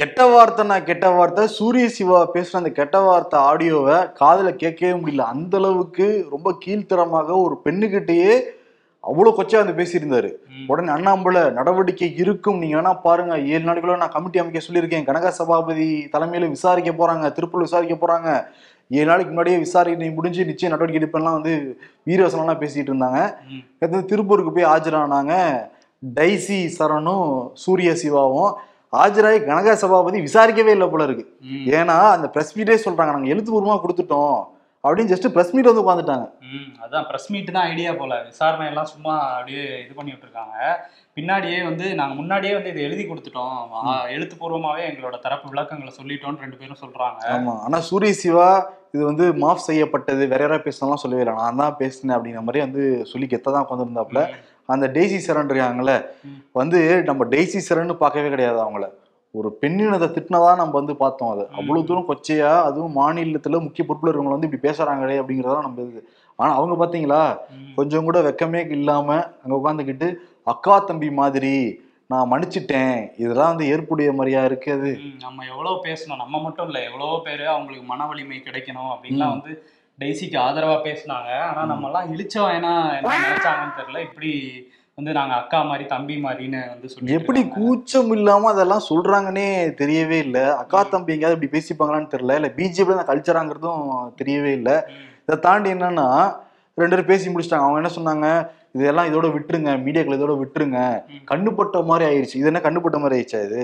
கெட்ட வார்த்தைனா கெட்ட வார்த்தை சூரிய சிவா பேசுற அந்த கெட்ட வார்த்தை ஆடியோவை காதுல கேட்கவே முடியல. அந்த அளவுக்கு ரொம்ப கீழ்த்தரமாக ஒரு பெண்ணுகிட்டயே அவ்வளவு கொச்சா வந்து பேசியிருந்தாரு. உடனே அண்ணாம்புல நடவடிக்கை இருக்கும். நீங்க வேணா பாருங்க. ஏழு நாளைக்குள்ள நான் கமிட்டி அமைக்க சொல்லியிருக்கேன். கனக சபாபதி தலைமையில விசாரிக்க போறாங்க. திருப்பூர் விசாரிக்க போறாங்க. ஏழு நாளைக்கு முன்னாடியே விசாரணை முடிஞ்சு நிச்சயம் நடவடிக்கை எடுப்பேன்லாம் வந்து வீரவசனம்லாம் பேசிட்டு இருந்தாங்க. திருப்பூருக்கு போய் ஆஜரானாங்க. டைசி சரணும் சூரிய சிவாவும். ஆஜராகி கனக சபாபதி விசாரிக்கவே இல்லை போல இருக்கு. ஏன்னா அந்த பிரஸ் மீட்டே சொல்றாங்க நாங்க எழுத்துப்பூர்வமா கொடுத்துட்டோம். அப்படின்னு ஜஸ்ட் பிரஸ் மீட் வந்து உட்காந்துட்டாங்க அதான் ப்ரெஸ் மீட் தான் ஐடியா போல. விசாரணை எல்லாம் சும்மா அப்படியே இது பண்ணி விட்டுருக்காங்க. பின்னாடியே வந்து நாங்க முன்னாடியே வந்து இதை எழுதி கொடுத்துட்டோம். ஆ, எழுத்துப்பூர்வமாவே எங்களோட தரப்பு விளக்கங்களை சொல்லிட்டோம்னு ரெண்டு பேரும் சொல்றாங்க. ஆமா. ஆனா சூரிய சிவா இது வந்து மாஃப் செய்யப்பட்டது வேற யாராவது பேசலாம் சொல்லவே இல்லை நான் தான் பேசினேன் அப்படிங்கிற மாதிரி வந்து சொல்லி கெத்த தான் உட்காந்துருந்தாப்புல அந்த டெய்சி சரண் இருக்காங்கல்ல ம். வந்து நம்ம டெய்சி சரண்னு பார்க்கவே கிடையாது அவங்கள. ஒரு பெண்ணினத்தை திட்டினதா நம்ம வந்து பார்த்தோம் அது. அவ்வளவு தூரம் கொச்சையா அதுவும் மாநிலத்துல முக்கிய பொறுப்புல இருக்கவங்க வந்து இப்படி பேசுறாங்களே அப்படிங்கறதெல்லாம் நம்ம இது. ஆனா அவங்க பாத்தீங்களா. கொஞ்சம் கூட வெக்கமே இல்லாம அங்க உட்காந்துக்கிட்டு அக்கா தம்பி மாதிரி நான் மன்னிச்சிட்டேன். இதெல்லாம் வந்து ஏற்புடைய மாதிரியா இருக்கு அது. ம், நம்ம எவ்வளவு பேசணும்? நம்ம மட்டும் இல்ல எவ்வளவோ பேரு அவங்களுக்கு மன வலிமை கிடைக்கணும் அப்படின்லாம் வந்து டெய்ஸிக்கு ஆதரவா பேசினாங்க. ஆனா நம்ம எல்லாம் இழிச்சவாயனா என்ன நினைச்சாங்கன்னு தெரியல. இப்படி வந்து நாங்க அக்கா மாதிரி தம்பி மாதிரின்னு வந்து சொல்லி எப்படி கூச்சம் இல்லாம அதெல்லாம் சொல்றாங்கன்னே தெரியவே இல்லை. அக்கா தம்பி எங்கேயாவது இப்படி பேசிப்பாங்களான்னு தெரியல. இல்ல பிஜேபி தான் கல்ச்சராங்கிறதும் தெரியவே இல்லை. இதை தாண்டி என்னன்னா ரெண்டு பேரும் பேசி முடிச்சிட்டாங்க. அவங்க என்ன சொன்னாங்க? இதெல்லாம் இதோட விட்டுருங்க. மீடியாக்கள் இதோட விட்டுருங்க. கண்ணுப்பட்ட மாதிரி ஆயிடுச்சு. இது என்ன கண்ணுப்பட்ட மாதிரி ஆயிடுச்சா இது?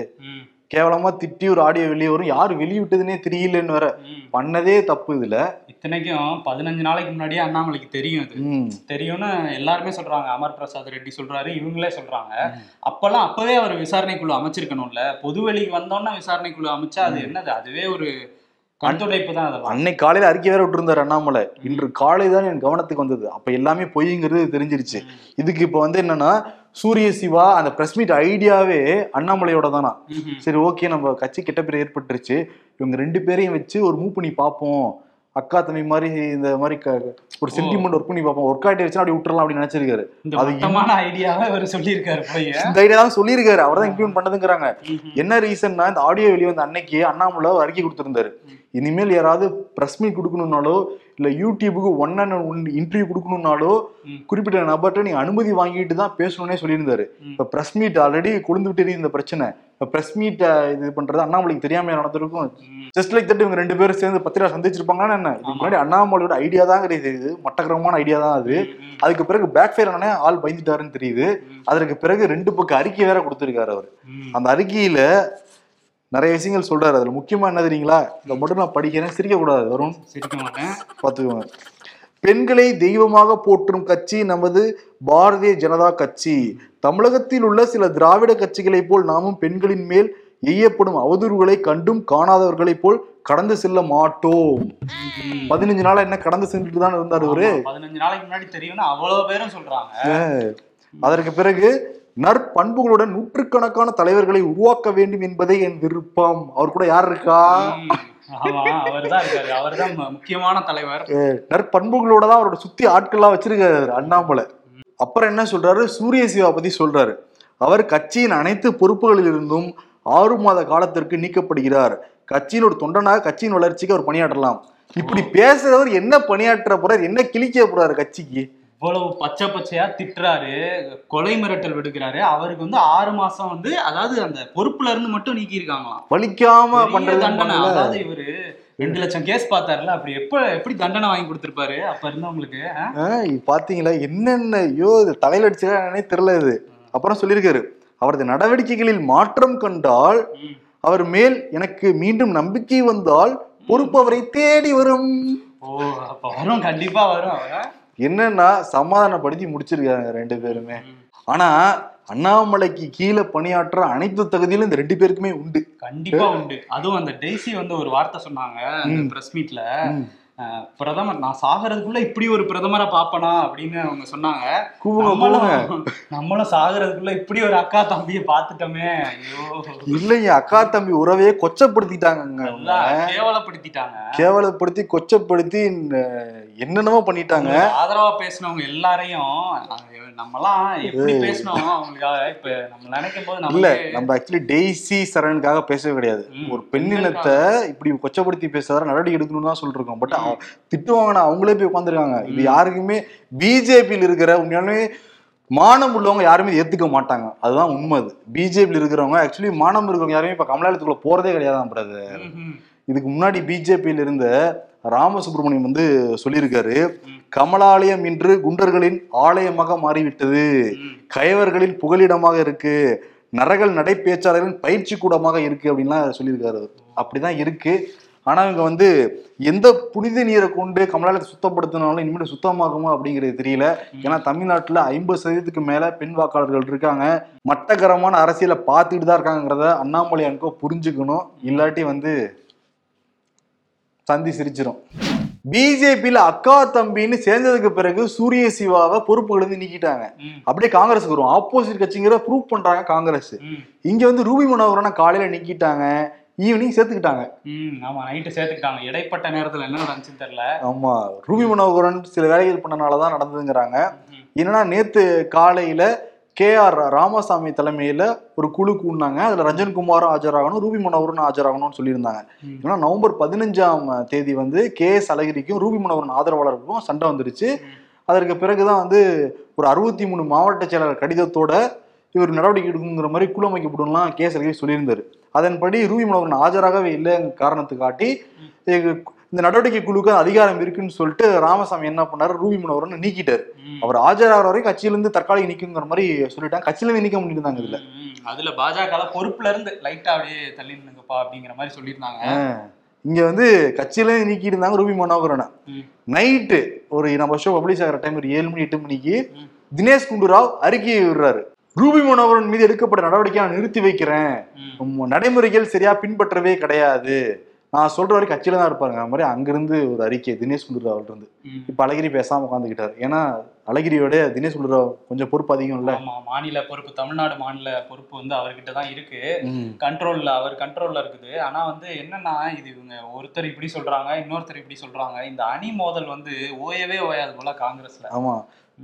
கேவலமா திட்டி ஒரு ஆடியோ வெளியே வரும். யாரு வெளியிட்டதுன்னே தெரியலன்னு வேற. பண்ணதே தப்பு இதுல. இத்தனைக்கும் பதினஞ்சு நாளைக்கு முன்னாடியே அண்ணாமலைக்கு தெரியும் இது. தெரியும்னு எல்லாருமே சொல்றாங்க. அமர் பிரசாத் ரெட்டி சொல்றாரு இவங்களே சொல்றாங்க. அப்பெல்லாம் அப்பவே அவர் விசாரணைக்குழு அமைச்சிருக்கணும்ல. பொதுவெளிக்கு வந்தோன்னா விசாரணைக்குழு அமைச்சா அது என்னது? அதுவே ஒரு கண்துடைப்பு தான் அதெல்லாம். அன்னைக்கு காலையில அறிக்கை வேற விட்டுருந்தாரு அண்ணாமலை. இன்று காலை தான் என் கவனத்துக்கு வந்தது. அப்ப எல்லாமே பொய்ங்கிறது தெரிஞ்சிருச்சு. இதுக்கு இப்ப வந்து என்னன்னா சூரிய சிவா அந்த பிரஸ் மீட் ஐடியாவே அண்ணாமலையோட தானா. சரி ஓகே நம்ம கட்சி கெட்ட பேர் ஏற்பட்டுருச்சு. இவங்க ரெண்டு பேரையும் வச்சு ஒரு மூவ் பண்ணி பார்ப்போம் அக்கா தம்பி மாதிரி இந்த மாதிரி ஒரு சென்டிமெண்ட் ஒர்க் பண்ணி பார்ப்போம் ஒர்க் ஆயிட்டு அப்படி விட்டுறலாம் அப்படின்னு நினைச்சிருக்காரு. அது ஐடியாவை அவர் சொல்லியிருக்காரு இந்த ஐடியா தான் சொல்லியிருக்காரு. அவர் தான் இம்ப்ளிமெண்ட் பண்ணதுங்கிறாங்க. என்ன ரீசன்னா இந்த ஆடியோ வெளியே வந்த அன்னைக்கு அண்ணாமலை அறிக்கை கொடுத்திருந்தாரு. இனிமேல் யாராவது பிரஸ் மீட் கொடுக்கணும்னாலோ இல்ல யூடியூபுக்கு ஒன் அண்ட் ஒன் இன்டர்வியூ கொடுக்கணும்னாலோ. குறிப்பிட்ட நபர்கிட்ட நீங்க அனுமதி வாங்கிட்டு தான் பேசணும்னே சொல்லியிருந்தாரு. இப்ப பிரஸ் மீட் ஆல்ரெடி கொழுந்து விட்டு இந்த பிரச்சனை இப்ப பிரஸ் மீட் இது பண்றது அண்ணாமலைக்கு தெரியாம நடந்திருக்கும். ஜஸ்ட் லைக் தட் இவங்க ரெண்டு பேரும் சேர்ந்து பத்திரிகை சந்திச்சிருப்பாங்கன்னு என்ன இதுக்கு முன்னாடி அண்ணாமலையோட ஐடியா தான் கிடையாது இது மட்டக்கிரமமான ஐடியா தான் அது. அதுக்கு பிறகு பேக் ஃபயர் ஆனே ஆள் பயந்துட்டாருன்னு தெரியுது. அதற்கு பிறகு ரெண்டு பக்கம் அறிக்கை வேற கொடுத்திருக்காரு அவர். அந்த அறிக்கையில நிறைய விஷயங்கள் சொல்றாரு. அதுல முக்கியமா என்ன தெரியுங்களா? இதை மட்டும் நான் படிக்கிறேன். சிரிக்க கூடாது வரும் சிரிக்க மாட்டேன் பார்த்துக்கோங்க. பெண்களை தெய்வமாக போற்றும் கட்சி நமது பாரதிய ஜனதா கட்சி. தமிழகத்தில் உள்ள சில திராவிட கட்சிகளைப் போல் நாமும் பெண்களின் மேல் எய்யப்படும் அவதூறுகளை கண்டும் காணாதவர்களைப் போல் கடந்து செல்ல மாட்டோம். பதினஞ்சு நாளா என்ன கடந்து சென்றுட்டு தான் இருந்தார் ஆமா, பதினஞ்சு நாளைக்கு முன்னாடி தெரியும்னு அவ்வளவு பேரும் சொல்றாங்க. அதற்கு பிறகு நற்பண்புகளுடன் நூற்றுக்கணக்கான தலைவர்களை உருவாக்க வேண்டும் என்பதே என் விருப்பம். அவர் கூட யார் இருக்கா? அவர்தான் முக்கியமான தலைவர். நற்பண்புகளோட தான் அவரோட சுத்தி ஆட்கள்லாம் வச்சிருக்காரு அண்ணாமலை. அப்புறம் என்ன சொல்றாரு? சூரிய சிவா பத்தி சொல்றாரு. அவர் கட்சியின் அனைத்து பொறுப்புகளில் இருந்தும் ஆறு மாத காலத்திற்கு நீக்கப்படுகிறார். கட்சியின் ஒரு தொண்டனாக கட்சியின் வளர்ச்சிக்கு அவர் பணியாற்றலாம். இப்படி பேசுறவர் என்ன பணியாற்ற போறாரு? என்ன கிழிக்க போறாரு கட்சிக்கு? இவ்வளவு பச்சை பச்சையா திட்டுறாரு கொலை மிரட்டல் விடுக்கிறாரு. அவருக்கு வந்து ஆறு மாசம் வந்து அதாவது அந்த பொறுப்புல இருந்து மட்டும் நீக்கி இருக்காங்களாம் வலிக்காம பண்றது தண்டனை. அதாவது இவரு ரெண்டு லட்சம் கேஸ் பார்த்தாருல அப்படி எப்ப எப்படி தண்டனை வாங்கி கொடுத்திருப்பாரு அப்ப இருந்தவங்களுக்கு பாத்தீங்களா என்னென்ன ஐயோ இது தலையில அடிச்சுக்கானே தெரியல இது. அப்புறம் சொல்லியிருக்காரு அவரது நடவடிக்கைகளில் மாற்றம் கண்டால். அவர் மேல் எனக்கு மீண்டும் நம்பிக்கை வந்தால் பொறுப்பு அவரை தேடி வரும். ஓ அப்ப வரும் கண்டிப்பா வரும் என்னன்னா சமாதானப்படுத்தி முடிச்சிருக்காங்க ரெண்டு பேருமே. ஆனா அண்ணாமலைக்கு கீழே பணியாற்ற அனைத்து தகுதியிலும் இந்த ரெண்டு பேருக்குமே உண்டு. கண்டிப்பா உண்டு. அதுவும் அந்த டெய்ஸி வந்து ஒரு வார்த்தை சொன்னாங்க பிரஸ் மீட்ல. பிரதமர் நான் சாகிறதுக்குள்ள இப்படி ஒரு பிரதமரை பாப்பனா அப்படின்னு அவங்க சொன்னாங்க. நம்மளும் சாகிறதுக்குள்ள இப்படி ஒரு அக்கா தம்பியை பார்த்துட்டோமே ஐயோ. இல்லைங்க அக்கா தம்பி உறவையே கொச்சப்படுத்திட்டாங்க கேவலப்படுத்திட்டாங்க. கேவலப்படுத்தி கொச்சப்படுத்தி என்னென்னமோ பண்ணிட்டாங்க. ஆதரவா பேசினவங்க எல்லாரையும் அஹ் நம்மலாம் எப்படி பேசணும் அவங்களுக்காக இப்ப நம்ம நினைக்கும் போது இல்ல நம்ம ஆக்சுவலி டெய்ஸி சரணுக்காக பேசவே கிடையாது. ஒரு பெண்ணினத்தை இப்படி கொச்சப்படுத்தி பேசுறதா நடவடிக்கை எடுக்கணும்னு தான் சொல்லிருக்கோம். பட் திட்டுவாங்கன்னா அவங்களே போய் உட்காந்துருக்காங்க இது யாருக்குமே பிஜேபியில் இருக்கிற உண்மையாலுமே மானம் உள்ளவங்க யாருமே ஏத்துக்க மாட்டாங்க. அதுதான் உண்மை அது. பிஜேபியில் இருக்கிறவங்க ஆக்சுவலி மானம் இருக்கிறவங்க யாருமே இப்ப கமலாலயத்துக்குள்ள போறதே கிடையாதான் பிரதர். இதுக்கு முன்னாடி பிஜேபியில் இருந்த ராமசுப்ரமணியம் வந்து சொல்லியிருக்காரு கமலாலயம் இன்று குண்டர்களின் ஆலயமாக மாறிவிட்டது. கைவர்களின் கயவர்களின் புகலிடமாக இருக்கு. நரகல் நடைபேச்சாளர்களின் பயிற்சி கூடமாக இருக்கு அப்படின்லாம் சொல்லியிருக்காரு. அப்படிதான் இருக்கு. ஆனா இவங்க வந்து எந்த புனித நீரை கொண்டு கமலாலயத்தை சுத்தப்படுத்தினாலும் இனிமேல் சுத்தமாகுமா அப்படிங்கிறது தெரியல. ஏன்னா தமிழ்நாட்டுல ஐம்பது சதவீதத்துக்கு மேல பெண் வாக்காளர்கள் இருக்காங்க. மட்டகரமான அரசியலை பார்த்துட்டு தான் இருக்காங்கிறத அண்ணாமலையானுக்கோ புரிஞ்சுக்கணும். இல்லாட்டி வந்து சந்தி சிரிச்சிரும் பிஜேபியில அக்கா தம்பின்னு சேர்ந்ததுக்கு பிறகு சூரிய சிவாவை பொறுப்புகள் இருந்து நீக்கிட்டாங்க. அப்படியே காங்கிரஸுக்கு வரும் ஆப்போசிட் கட்சிங்கிற ப்ரூவ் பண்றாங்க காங்கிரஸ். இங்க வந்து ரூபி மனோகரனை காலையில நீக்கிட்டாங்க ஈவினிங் சேர்த்துக்கிட்டாங்க. ஆமா நைட்டு சேர்த்துக்கிட்டாங்க இடைப்பட்ட நேரத்துல என்ன நடந்துச்சுன்னு தெரியல ஆமா ரூபி மனோகரன் சில வேலைகள் பண்ணனாலதான் நடந்ததுங்கிறாங்க. என்னன்னா நேத்து காலையில கே ஆர் ராமசாமி தலைமையில ஒரு குழு கூடினாங்க. அதுல ரஞ்சன் குமாரும் ஆஜராகணும் ரூபி மனோகரன் ஆஜராகணும்னு சொல்லியிருந்தாங்க. ஏன்னா நவம்பர் பதினஞ்சாம் தேதி வந்து கே எஸ் அழகிரிக்கும் ரூபி மனோகரன் ஆதரவாளருக்கும் சண்டை வந்துருச்சு. அதற்கு பிறகுதான் வந்து ஒரு அறுபத்தி மூணு மாவட்ட செயலாளர் கடிதத்தோட இவர் நடவடிக்கை எடுக்குங்கிற மாதிரி குழு அமைக்கப்படும் கே எஸ் அழகிரி சொல்லியிருந்தாரு. அதன்படி ரூபி மனோகரன் ஆஜராகவே இல்லைங்க காரணத்தை காட்டி இந்த நடவடிக்கை குழுக்கு அதிகாரம் இருக்குன்னு சொல்லிட்டு ராமசாமி என்ன பண்ணாரு? ரூபி மனோகரன் நீக்கிட்டாரு. அவர் ஆஜராகிற வரைக்கும் கட்சியிலிருந்து தற்காலிக நீக்குங்கிற மாதிரி சொல்லிட்டாங்க. கட்சியில இருந்து நீக்க முடியிருந்தாங்க இதுல. அதுல பாஜக பொறுப்புல இருந்து லைட்டா அப்படியே தள்ளி நின்னுங்கப்பா அப்படிங்கிற மாதிரி சொல்லியிருந்தாங்க. இங்க வந்து கட்சியில நீக்கிட்டு இருந்தாங்க ரூபி மனோகரனை. நைட்டு ஒரு நம்ம ஷோ பப்ளிஷ் ஆகிற டைம் ஒரு ஏழு மணி எட்டு மணிக்கு. தினேஷ் குண்டுராவ் அறிக்கையை விடுறாரு. ரூபி மனோகரன் மீது எடுக்கப்பட்ட நடவடிக்கையை நான் நிறுத்தி வைக்கிறேன். நடைமுறைகள் சரியா பின்பற்றவே கிடையாது. நான் சொல்ற வரைக்கும் கட்சியில தான் இருப்பாங்க அந்த மாதிரி அங்கிருந்து ஒரு அறிக்கை தினேஷ் குண்டுராவ் இருந்து. ம். இப்ப அழகிரி பேசாம உட்காந்துக்கிட்டாரு ஏன்னா அழகிரியோட தினேஷ் குண்டுராவ் கொஞ்சம் பொறுப்பு அதிகம் இல்ல. மாநில பொறுப்பு தமிழ்நாடு மாநில பொறுப்பு வந்து அவர்கிட்ட தான் இருக்கு. கண்ட்ரோல்ல அவர் கண்ட்ரோல்ல இருக்குது. ஆனா வந்து என்னன்னா இது இவங்க ஒருத்தர் இப்படி சொல்றாங்க இன்னொருத்தர் இப்படி சொல்றாங்க. இந்த அணி மோதல் வந்து ஓயவே ஓயாது போல காங்கிரஸ்ல. ஆமா.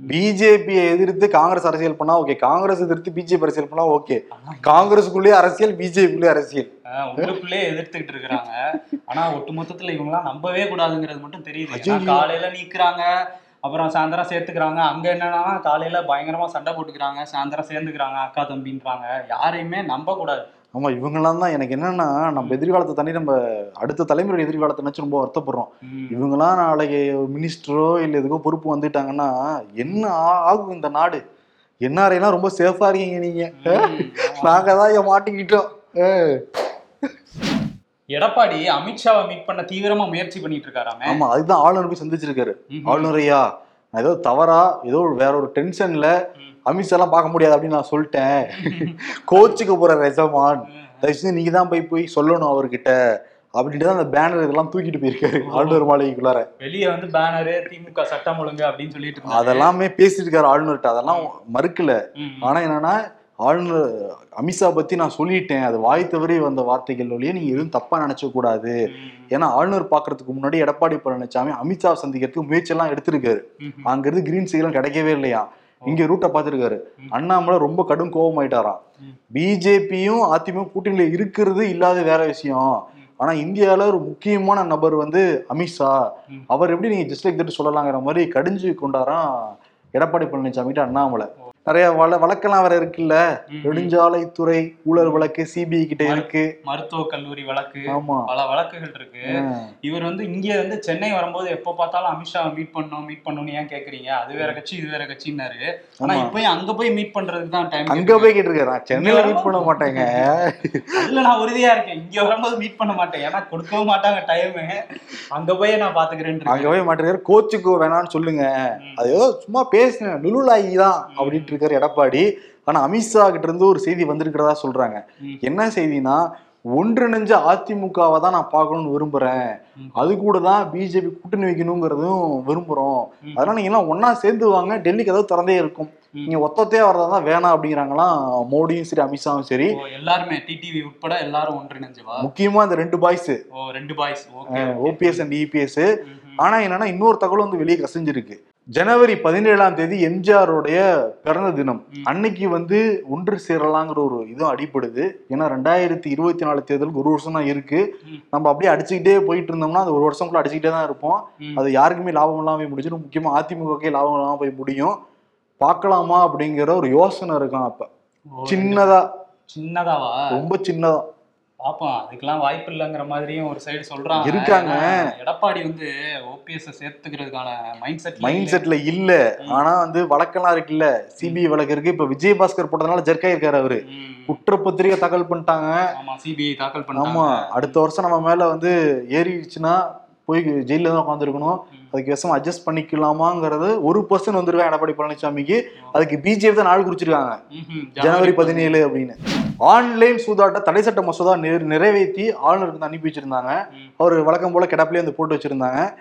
பிஜேபியை எதிர்த்து காங்கிரஸ் அரசியல் பண்ணா ஓகே. காங்கிரஸ் எதிர்த்து பிஜேபி அரசியல் பண்ணா ஓகே. காங்கிரஸுக்குள்ளேயே அரசியல் பிஜேபிக்குள்ளே அரசியல். ஆஹ் உள்ளுக்குள்ளே எதிர்த்துக்கிட்டு இருக்கிறாங்க. ஆனா ஒட்டுமொத்தத்துல இவங்கெல்லாம் நம்பவே கூடாதுங்கிறது மட்டும் தெரியுது. காலையில நீக்குறாங்க அப்புறம் சாயந்தரம் சேர்த்துக்கிறாங்க. அங்க என்னன்னா காலையில பயங்கரமா சண்டை போட்டுக்கிறாங்க. சாயந்தரம் சேர்ந்துக்கிறாங்க அக்கா தம்பின்றாங்க. யாரையுமே நம்ப கூடாது ஆமா இவங்கெல்லாம் தான் எனக்கு என்னன்னா நம்ம எதிர்காலத்தை தண்ணி நம்ம அடுத்த தலைமுறை எதிர்காலத்தை நினைச்சு ரொம்ப வருத்தப்படுறோம். இவங்கெல்லாம் நாளைக்கு மினிஸ்டரோ இல்ல எதுக்கோ பொறுப்பு வந்துட்டாங்கன்னா என்ன ஆகும் இந்த நாடு? என்ஆர்ஐலாம் ரொம்ப சேஃபா இருக்கீங்க நீங்க. ம். நாங்க தான் மாட்டிக்கிட்டோம். ஏ. எடப்பாடி அமித்ஷாவை மீட் பண்ண தீவிரமா முயற்சி பண்ணிட்டு இருக்காராமே. ஆமா அதுதான் ஆளுநர் போய் சந்திச்சிருக்காரு. ம்ஹும். ஆளுநர் ஐயா நான் ஏதோ தவறா ஏதோ வேற ஒரு டென்ஷன்ல ம். அமித்ஷா எல்லாம் பார்க்க முடியாது அப்படின்னு நான் சொல்லிட்டேன். கோச்சுக்கு போற ரெசமான் தயவுசெய்து நீங்க தான் போய் போய் சொல்லணும் அவர்கிட்ட. அப்படின்ட்டு தான் அந்த பேனர் இதெல்லாம் தூக்கிட்டு போயிருக்காரு ஆளுநர் மாளிகைக்குள்ளார. வெளியே வந்து பேனரு திமுக சட்டம் ஒழுங்கு அப்படின்னு சொல்லிட்டு அதெல்லாமே பேசிட்டு இருக்காரு ஆளுநர்கிட்ட. அதெல்லாம் மறுக்கல. ஆனா என்னன்னா ஆளுநர் அமித்ஷா பத்தி நான் சொல்லிட்டேன். அது வாய் தவறி வந்த வார்த்தைகள் வழியே நீங்க எதுவும் தப்பா நினைச்ச கூடாது. ஏன்னா ஆளுநர் பாக்குறதுக்கு முன்னாடி எடப்பாடி பழனிசாமி அமித்ஷா சந்திக்கிறதுக்கு முயற்சி எல்லாம் எடுத்திருக்காரு. அங்கிருந்து கிரீன் சிக்னல் கிடைக்கவே இல்லையா? இங்க ரூட்டை பார்த்திருக்காரு. அண்ணாமலை ரொம்ப கடும் கோபமாயிட்டாராம். பிஜேபியும் அதிமுக கூட்டணியில இருக்கிறது இல்லாத வேற விஷயம். ஆனா இந்தியால ஒரு முக்கியமான நபர் வந்து அமித்ஷா. அவர் எப்படி நீங்க ஜஸ்ட் லைக் தட் சொல்லலாங்கிற மாதிரி கடிஞ்சு கொண்டாராம் எடப்பாடி பழனிசாமிகிட்ட அண்ணாமலை. நிறைய வழ வழக்கெல்லாம் வேற இருக்குல்ல. நெடுஞ்சாலைத்துறை ஊழல் வழக்கு சிபிஐ கிட்ட இருக்கு. மருத்துவக் கல்லூரி வழக்கு ஆமா. பல வழக்குகள் இருக்கு. இவர் வந்து இங்க வந்து சென்னை வரும்போது எப்ப பார்த்தாலும் அமித்ஷாவை மீட் பண்ணணும் மீட் பண்ணணும்னு ஏன் கேக்குறீங்க? அது வேற கட்சி இது வேற கட்சின்னாரு. ஆனா. இப்பயும் அங்க போய் மீட் பண்றதுக்கு தான் டைம் அங்க போய் கேட்டிருக்காரு. நான் சென்னையில மீட் பண்ண மாட்டேங்க. அதுல நான் உறுதியா இருக்கேன். இங்க வரும்போது மீட் பண்ண மாட்டேன். ஏன்னா கொடுக்கவும் மாட்டாங்க டைம் அங்க போய் நான் பாத்துக்கிறேன் அங்க போய் மாட்டேங்கிறாரு கோச்சுக்கு வேணாம்னு சொல்லுங்க. அது ஏதோ சும்மா பேசுனேன். லுலுலாயி தான் அப்படின்ட்டு இருக்காரு எடப்பாடி. ஆனா அமித்ஷா கிட்ட இருந்து ஒரு செய்தி வந்திருக்கிறதா சொல்றாங்க. என்ன செய்தினா ஒன்றிணைஞ்ச அதிமுகவை தான் நான் பார்க்கணும்னு விரும்புறேன். அது கூட தான் பிஜேபி கூட்டணி வைக்கணுங்கிறதும் விரும்புறோம். அதனால நீங்க எல்லாம் ஒன்னா சேர்ந்து வாங்க. டெல்லிக்கு ஏதாவது திறந்தே இருக்கும். நீங்க ஒத்தத்தையா வரதா தான் வேணாம் அப்படிங்கிறாங்களாம் மோடியும் சரி அமித்ஷாவும் சரி. எல்லாருமே டிடிவி உட்பட எல்லாரும் ஒன்றிணைஞ்சவா? முக்கியமா இந்த ரெண்டு பாய்ஸ். ரெண்டு பாய்ஸ். ஓபிஎஸ் அண்ட் இபிஎஸ் ஆனா என்னன்னா இன்னொரு தகவல் வந்து வெளியே கசிஞ்சிருக்கு. ஜனவரி பதினேழாம் தேதி எம்ஜிஆருடைய பிறந்த தினம். அன்னைக்கு வந்து ஒன்று சேரலாங்கிற ஒரு இதுவும் அடிப்படுது ஏன்னா ரெண்டாயிரத்தி இருபத்தி நாலு தேர்தலுக்கு ஒரு வருஷம் தான் இருக்கு. நம்ம அப்படியே அடிச்சுக்கிட்டே போயிட்டு இருந்தோம்னா அது ஒரு வருஷம் அடிச்சுக்கிட்டே தான் இருப்போம். அது யாருக்குமே லாபம் இல்லாம போய் முடிஞ்சிடும். முக்கியமா அதிமுகக்கே லாபம் இல்லாம போய் முடியும். பார்க்கலாமா அப்படிங்கிற ஒரு யோசனை இருக்கும் அப்ப. சின்னதா. சின்னதாவா? ரொம்ப சின்னதா. பாப்போம் அதுக்கெல்லாம் வாய்ப்பு இல்லைங்கிற மாதிரியும் ஒரு சைடு சொல்றாங்க. இருக்காங்க. எடப்பாடி வந்து ஓபிஎஸ் சேர்த்துக்கிறதுக்கான மைண்ட் செட் மைண்ட் செட்ல இல்ல. ஆனா வந்து வழக்கெல்லாம் இருக்குல்ல சிபிஐ வழக்கு இருக்கு இப்ப விஜயபாஸ்கர் போட்டதுனால ஜெர்க்காயிருக்காரு அவரு. குற்றப்பத்திரிகை தாக்கல் பண்ணிட்டாங்க. ஆமா சிபிஐ தாக்கல் ஆமா பண்ணாங்க அடுத்த வருஷம் நம்ம மேல வந்து ஏறிடுச்சுன்னா போய் ஜெயில தான் உட்காந்துருக்கணும். அதுக்கு விஷம் அட்ஜஸ்ட் பண்ணிக்கலாமாங்கிறது ஒரு பர்சன்ட் வந்துருவேன் எடப்பாடி பழனிசாமிக்கு. அதுக்கு பிஜேபி தான் நாள் குறிச்சிருக்காங்க. ஜனவரி பதினேழு. அப்படின்னு. ஆன்லைன் சூதாட்ட தடை சட்ட மசோதா நிற- நிறைவேற்றி ஆளுநருக்கு வந்து அனுப்பி வச்சிருந்தாங்க. அவர் வழக்கம் போல கிடப்பிலே வந்து போட்டு வச்சிருந்தாங்க.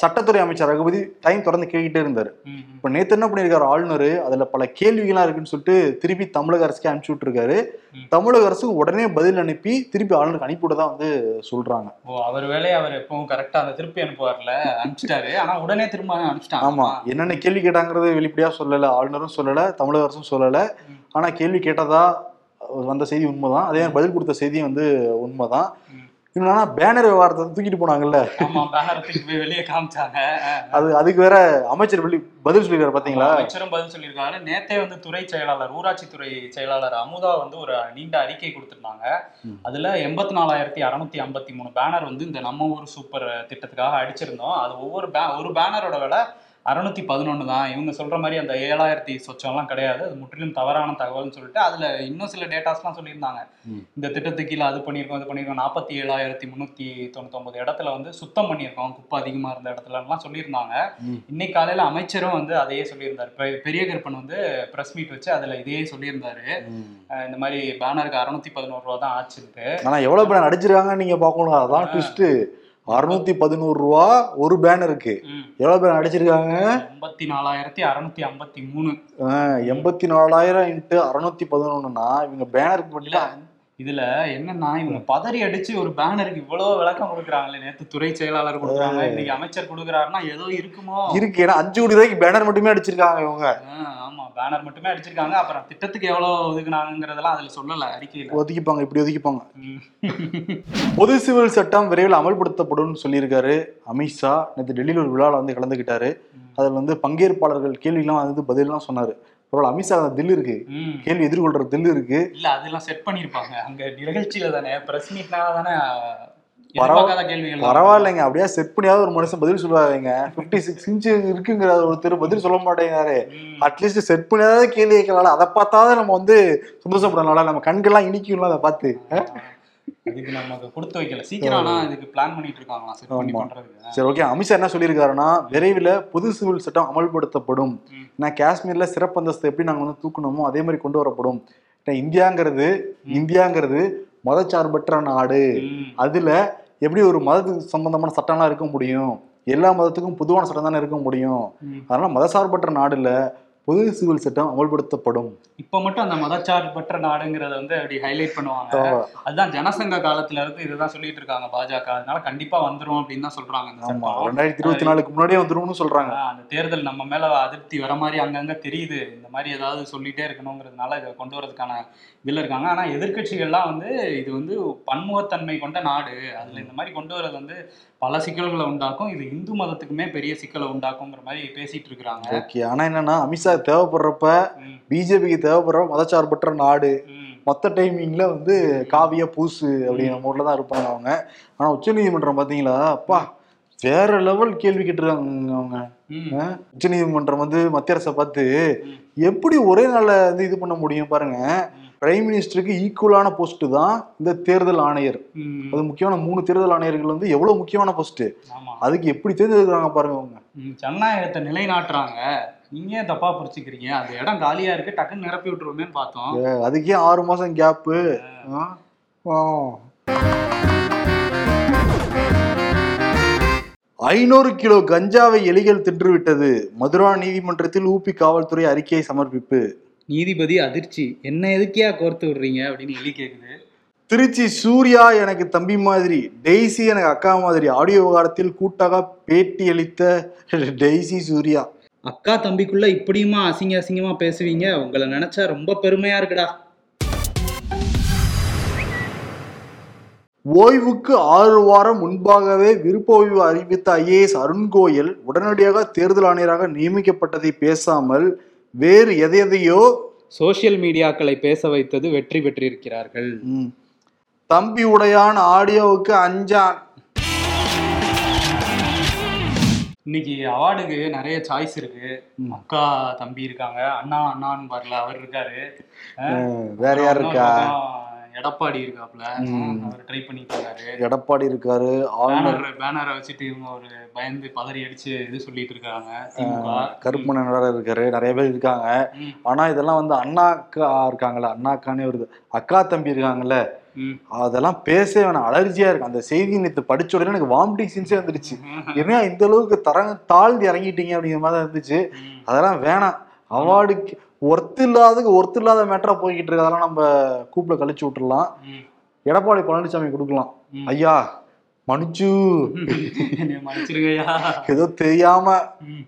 சட்டத்துறை அமைச்சர் ரகுபதி டைம் தொடர்ந்து கேட்டுட்டே இருந்தாரு. இப்ப நேத்து என்ன பண்ணிருக்காரு ஆளுநர்? அதுல பல கேள்விகள்லாம் இருக்குன்னு சொல்லிட்டு திருப்பி தமிழக அரசுக்கு அனுப்பிச்சு விட்டுருக்காரு. தமிழக அரசு உடனே பதில் அனுப்பி திருப்பி ஆளுநருக்கு அனுப்பிவிட்டதா வந்து சொல்றாங்க. ஓ அவர் வேலையை அவர் எப்பவும் கரெக்டா அந்த திருப்பி அனுப்புவார்ல? அனுப்பிச்சிட்டாரு. ஆனா உடனே திரும்ப அனுப்பிச்சிட்டாங்க. ஆமா. என்னென்ன கேள்வி கேட்டாங்கிறது வெளிப்படையா சொல்லல. ஆளுநரும் சொல்லல தமிழக அரசும் சொல்லல. ம். ஆனா கேள்வி கேட்டதா வந்த செய்தி உண்மைதான். அதே மாதிரி பதில் கொடுத்த செய்தியும் வந்து உண்மைதான். ம். இன்னொன்னா பேனர் விவகாரத்தை தூக்கிட்டு போனாங்கல்ல? வெளியே காமிச்சாங்க. அது அதுக்கு வேற அமைச்சர் பதில் சொல்லிருக்காரு பாத்தீங்களா? அமைச்சரும் பதில் சொல்லியிருக்காரு. நேத்தே வந்து துறை செயலாளர் ஊராட்சி துறை செயலாளர் அமுதா வந்து ஒரு நீண்ட அறிக்கை கொடுத்திருந்தாங்க. அதுல எண்பத்தி நாலாயிரத்தி அறுநூத்தி ஐம்பத்தி மூணு பேனர் வந்து இந்த நம்ம ஊர் சூப்பர் திட்டத்துக்காக அடிச்சிருந்தோம். அது ஒவ்வொரு பே ஒரு பேனரோட விலை அறுநூத்தி பதினொன்று தான். இவங்க சொல்ற மாதிரி அந்த ஏழாயிரத்தி சொச்சம்லாம் கிடையாது. அது முற்றிலும் தவறான தகவல்னு சொல்லிட்டு அதுல இன்னும் சில டேட்டாஸ்லாம் சொல்லியிருந்தாங்க. இந்த திட்டத்துக்கு கீழே அது பண்ணியிருக்கோம் இது பண்ணியிருக்கோம் நாற்பத்தி ஏழாயிரத்தி முந்நூற்றி தொண்ணூத்தொம்பது இடத்துல வந்து சுத்தம் பண்ணியிருக்கோம். குப்பை அதிகமாக இருந்த இடத்துலலாம் சொல்லியிருந்தாங்க. இன்னைக்கு காலையில அமைச்சரும் வந்து அதையே சொல்லியிருந்தாரு. பெரிய கருப்பன் வந்து பிரஸ் மீட் வச்சு அதுல இதையே சொல்லியிருந்தாரு. இந்த மாதிரி பேனருக்கு அறுநூத்தி பதினோரு ரூபா தான் ஆச்சுன்ட்டு ஆனா எவ்வளவு பேனர் அடிச்சிருக்காங்கன்னு நீங்க பார்க்கணும். அதான் ட்விஸ்ட் அறுநூத்தி பதினோரு ரூபா ஒரு பேனருக்கு. எவ்வளவு பேர் அடிச்சிருக்காங்க? எண்பத்தி நாலாயிரத்தி அறுநூத்தி ஐம்பத்தி மூணு. எண்பத்தி நாலாயிரம் இன்ட்டு அறுநூத்தி பதினொன்னுனா இவங்க பேனருக்கு மட்டும் இதுல என்னன்னா இவங்க பதறி அடிச்சு ஒரு பேனருக்கு இவ்வளவு விளக்கம் கொடுக்குறாங்களே நேத்து துறை செயலாளர் கொடுக்குறாங்க இன்னைக்கு அமைச்சர் கொடுக்குறாருன்னா ஏதோ இருக்குமோ? இருக்கு. ஏன்னா அஞ்சு கோடி ரூபாய்க்கு பேனர் மட்டுமே அடிச்சிருக்காங்க இவங்க. ஆமா பேனர் மட்டுமே அடிச்சிருக்காங்க. அப்புறம் திட்டத்துக்கு எவ்வளவு ஒதுக்குனாங்கிறதெல்லாம் அதுல சொல்லல அறிக்கையில. ஒதுக்கிப்பாங்க இப்படி ஒதுக்கிப்பாங்க. பொது சிவில் சட்டம் விரைவில் அமல்படுத்தப்படும் சொல்லியிருக்காரு அமித்ஷா நேற்று டெல்லியில் ஒரு விழாவில் வந்து கலந்துக்கிட்டாரு. அதில் வந்து பங்கேற்பாளர்கள் கேள்விலாம் வந்து பதிலாம் சொன்னாரு. பரவாயில்ல அமித்ஷா அந்த தில் இருக்கு. கேள்வி எதிர்கொள்ற தில் இருக்கு. இல்ல அதெல்லாம் செட் பண்ணிருப்பாங்க அங்க நிகழ்ச்சியில தானே பிரஸ் மீட்னா தானே பரவாயில்லைங்க. அப்படியே செட் பண்ணியாவது ஒரு மனுஷன் பதில் சொல்லுவாருங்க. ஃபிஃப்டி சிக்ஸ் இன்ச் இருக்குங்கிற ஒருத்தர் பதில் சொல்ல மாட்டேங்கிறாரு. அட்லீஸ்ட் செட் பண்ணியாவது கேள்வி கேட்கலாம் அதை பார்த்தாவது நம்ம வந்து சந்தோஷப்படலாம் நம்ம கண்கள்லாம் இனிக்கும்ல அதை பார்த்து. இதுக்கு நமக்கு கொடுத்து வைக்கல. சீக்கிரம் இதுக்கு பிளான் பண்ணிட்டு இருக்காங்களா செட் பண்ணி ஆமா. பண்றதுக்கு சரி ஓகே. அமித்ஷா என்ன சொல்லியிருக்காருன்னா விரைவில் பொது சிவில் சட்டம் அமல்படுத்தப்படும். ஏன்னா காஷ்மீர்ல சிறப்பு அந்தஸ்து எப்படி நாங்க வந்து தூக்கணுமோ அதே மாதிரி கொண்டு வரப்படும். இந்தியாங்கிறது இந்தியாங்கிறது மதச்சார்பற்ற நாடு. அதுல எப்படி ஒரு மத சம்பந்தமான சட்டம்லாம் இருக்க முடியும்? எல்லா மதத்துக்கும் பொதுவான சட்டம் தானே இருக்க முடியும். அதனால மதசார்பற்ற நாடுல பொது சிவில் சட்டம் அமல்படுத்தப்படும். இப்ப மட்டும் அந்த மதச்சார்பற்ற நாடுங்கிறத வந்து அப்படி ஹைலைட் பண்ணுவாங்க. அதுதான் ஜனசங்க காலத்துல இருந்து இதுதான் சொல்லிட்டு இருக்காங்க பாஜக. அதனால கண்டிப்பா வந்துரும் அப்படின்னு தான் சொல்றாங்க ரெண்டாயிரத்தி இருபத்தி நாலுக்கு முன்னாடியே வந்துரும்னு சொல்றாங்க. அந்த தேர்தல் நம்ம மேல அதிருப்தி வர மாதிரி அங்கங்க தெரியுது. இந்த மாதிரி ஏதாவது சொல்லிட்டே இருக்கணுங்கிறதுனால இதை கொண்டு வரதுக்கான இதுல இருக்காங்க. ஆனா எதிர்க்கட்சிகள்லாம் வந்து இது வந்து பன்முகத்தன்மை கொண்ட நாடு. அதுல இந்த மாதிரி கொண்டு வரது வந்து பல சிக்கல்களை உண்டாக்கும். இது இந்து மதத்துக்குமே பெரிய சிக்கலை உண்டாக்குங்கிற மாதிரி பேசிட்டு இருக்கிறாங்க. ஓகே. ஆனா என்னன்னா அமித்ஷா தேவைப்படுறப்ப பிஜேபிக்கு தேவைப்படுற மதச்சார்பற்ற நாடு. மொத்த டைமிங்ல வந்து காவிய பூசு அப்படிங்கிற மூட்ல தான் இருப்பாங்க அவங்க. ஆனா உச்சநீதிமன்றம் பாத்தீங்களா? அப்பா வேற லெவல் கேள்வி கேட்டிருக்காங்க அவங்க. ம், உச்சநீதிமன்றம் வந்து மத்திய அரசை பார்த்து. எப்படி ஒரே நாள்ல வந்து இது பண்ண முடியும் பாருங்க. பிரைம் மினிஸ்டருக்கு ஈக்குவலான போஸ்ட் தான் இந்த தேர்தல் ஆணையர். அது முக்கியமான மூணு தேர்தல் ஆணையர்கள் வந்து எவ்வளவு முக்கியமான போஸ்ட் அதுக்கு எப்படி தேர்ந்தெடுக்கிறாங்க பாருங்க அவங்க. ஜனநாயகத்தை நிலைநாட்டுறாங்க. நீங்க ஏன் தப்பா புரிச்சுக்கிறீங்க அந்த இடம் காலியா இருக்கு டக்குன்னு நிரப்பி விட்டுருவோமேன்னு பார்த்தோம். அதுக்கே ஆறு மாசம் கேப்பு ஐநூறு கிலோ கஞ்சாவை எலிகள் தின்றுவிட்டது. மதுரா நீதிமன்றத்தில் ஊபி காவல்துறை அறிக்கையை சமர்ப்பிப்பு. நீதிபதி அதிர்ச்சி. என்ன எதுக்கியா கோர்த்து விடுறீங்க? அப்படின்னு எலி கேக்குது. திருச்சி சூர்யா எனக்கு தம்பி மாதிரி டெய்ஸி எனக்கு அக்கா மாதிரி. ஆடியோ விவகாரத்தில் கூட்டாக பேட்டி அளித்த டெய்ஸி சூர்யா. அக்கா தம்பிக்குள்ள இப்படியுமா அசிங்க அசிங்கமா பேசுவீங்க? உங்களை நினைச்சா ரொம்ப பெருமையா இருக்குடா. ஓய்வுக்கு ஆறு வாரம் முன்பாகவே விருப்ப ஓய்வு அறிவித்த ஐஏஎஸ் அருண்கோயல் உடனடியாக தேர்தல் ஆணையராக நியமிக்கப்பட்டதை பேசாமல் வேறு எதையதையோ சோசியல் மீடியாக்களை பேச வைத்தது வெற்றி பெற்றிருக்கிறார்கள். ம், தம்பி உடையான் ஆடியோவுக்கு அஞ்சான். இன்னைக்கு அவார்டுக்கு நிறைய சாய்ஸ் இருக்கு. அக்கா தம்பி இருக்காங்க. அண்ணா அண்ணான்னு வரல அவர் இருக்காரு. வேற யார் இருக்கா? எடப்பாடி இருக்காப்ல. அவர் ட்ரை பண்ணிட்டு இருக்காரு. எடப்பாடி இருக்காரு பேனர் பேனரை வச்சுட்டு இவங்க ஒரு பயந்து பதறி அடிச்சு இது சொல்லிட்டு இருக்காங்க திமுக. கருப்பணன் வேற இருக்காரு நிறைய பேர் இருக்காங்க. ஆனா இதெல்லாம் வந்து அண்ணா அக்கா இருக்காங்கல்ல அண்ணா அக்கானே வருது அக்கா தம்பி இருக்காங்கல்ல. அதெல்லாம் பேசவே வேணாம். அலர்ஜியா இருக்கு. அந்த செய்தி நேற்று படிச்ச உடனே எனக்கு வாமிட்டிங் சென்ஸே வந்துருச்சு என்ன இந்த அளவுக்கு தரங்க தாழ்ந்து இறங்கிட்டீங்க அப்படிங்கிற மாதிரி இருந்துச்சு. அதெல்லாம் வேணாம். அவார்டுக்கு ஒர்த்து இல்லாததுக்கு ஒர்த்து இல்லாத மேட்டரா போய்கிட்டு இருக்கு. அதெல்லாம் நம்ம கூப்பிட கழிச்சு விட்டுறலாம். எடப்பாடி பழனிசாமி கொடுக்கலாம். ஐயா மன்னிச்சிருங்கய்யா. ஏதோ தெரியாம.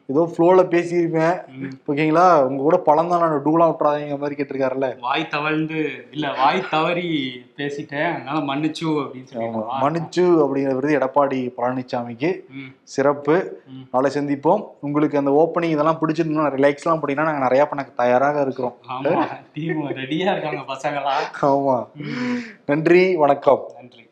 ஏதோ ஃப்ளோல பேசியிருப்பேன். ஓகேங்களா? உங்க கூட பழம் தான் நான் டூலாம் விட்டுறாதீங்க மாதிரி கேட்டிருக்காருல்ல. வாய் தவழ்ந்து இல்ல வாய் தவறி பேசிட்டேன். அதனால மன்னிச்சு அப்படின்னு. சொல்லி மன்னிச்சு அப்படிங்கிற விருது எடப்பாடி பழனிசாமிக்கு. சிறப்பு. நாளை சந்திப்போம். உங்களுக்கு அந்த ஓப்பனிங் இதெல்லாம் பிடிச்சிருந்தோம் ரிலாக்ஸ்லாம் பண்ணினா நாங்கள் நிறைய பண்ண தயாராக இருக்கிறோம். ஆமா. டீம் ரெடியா இருக்காங்க பசங்களா ஆமா. நன்றி வணக்கம். நன்றி.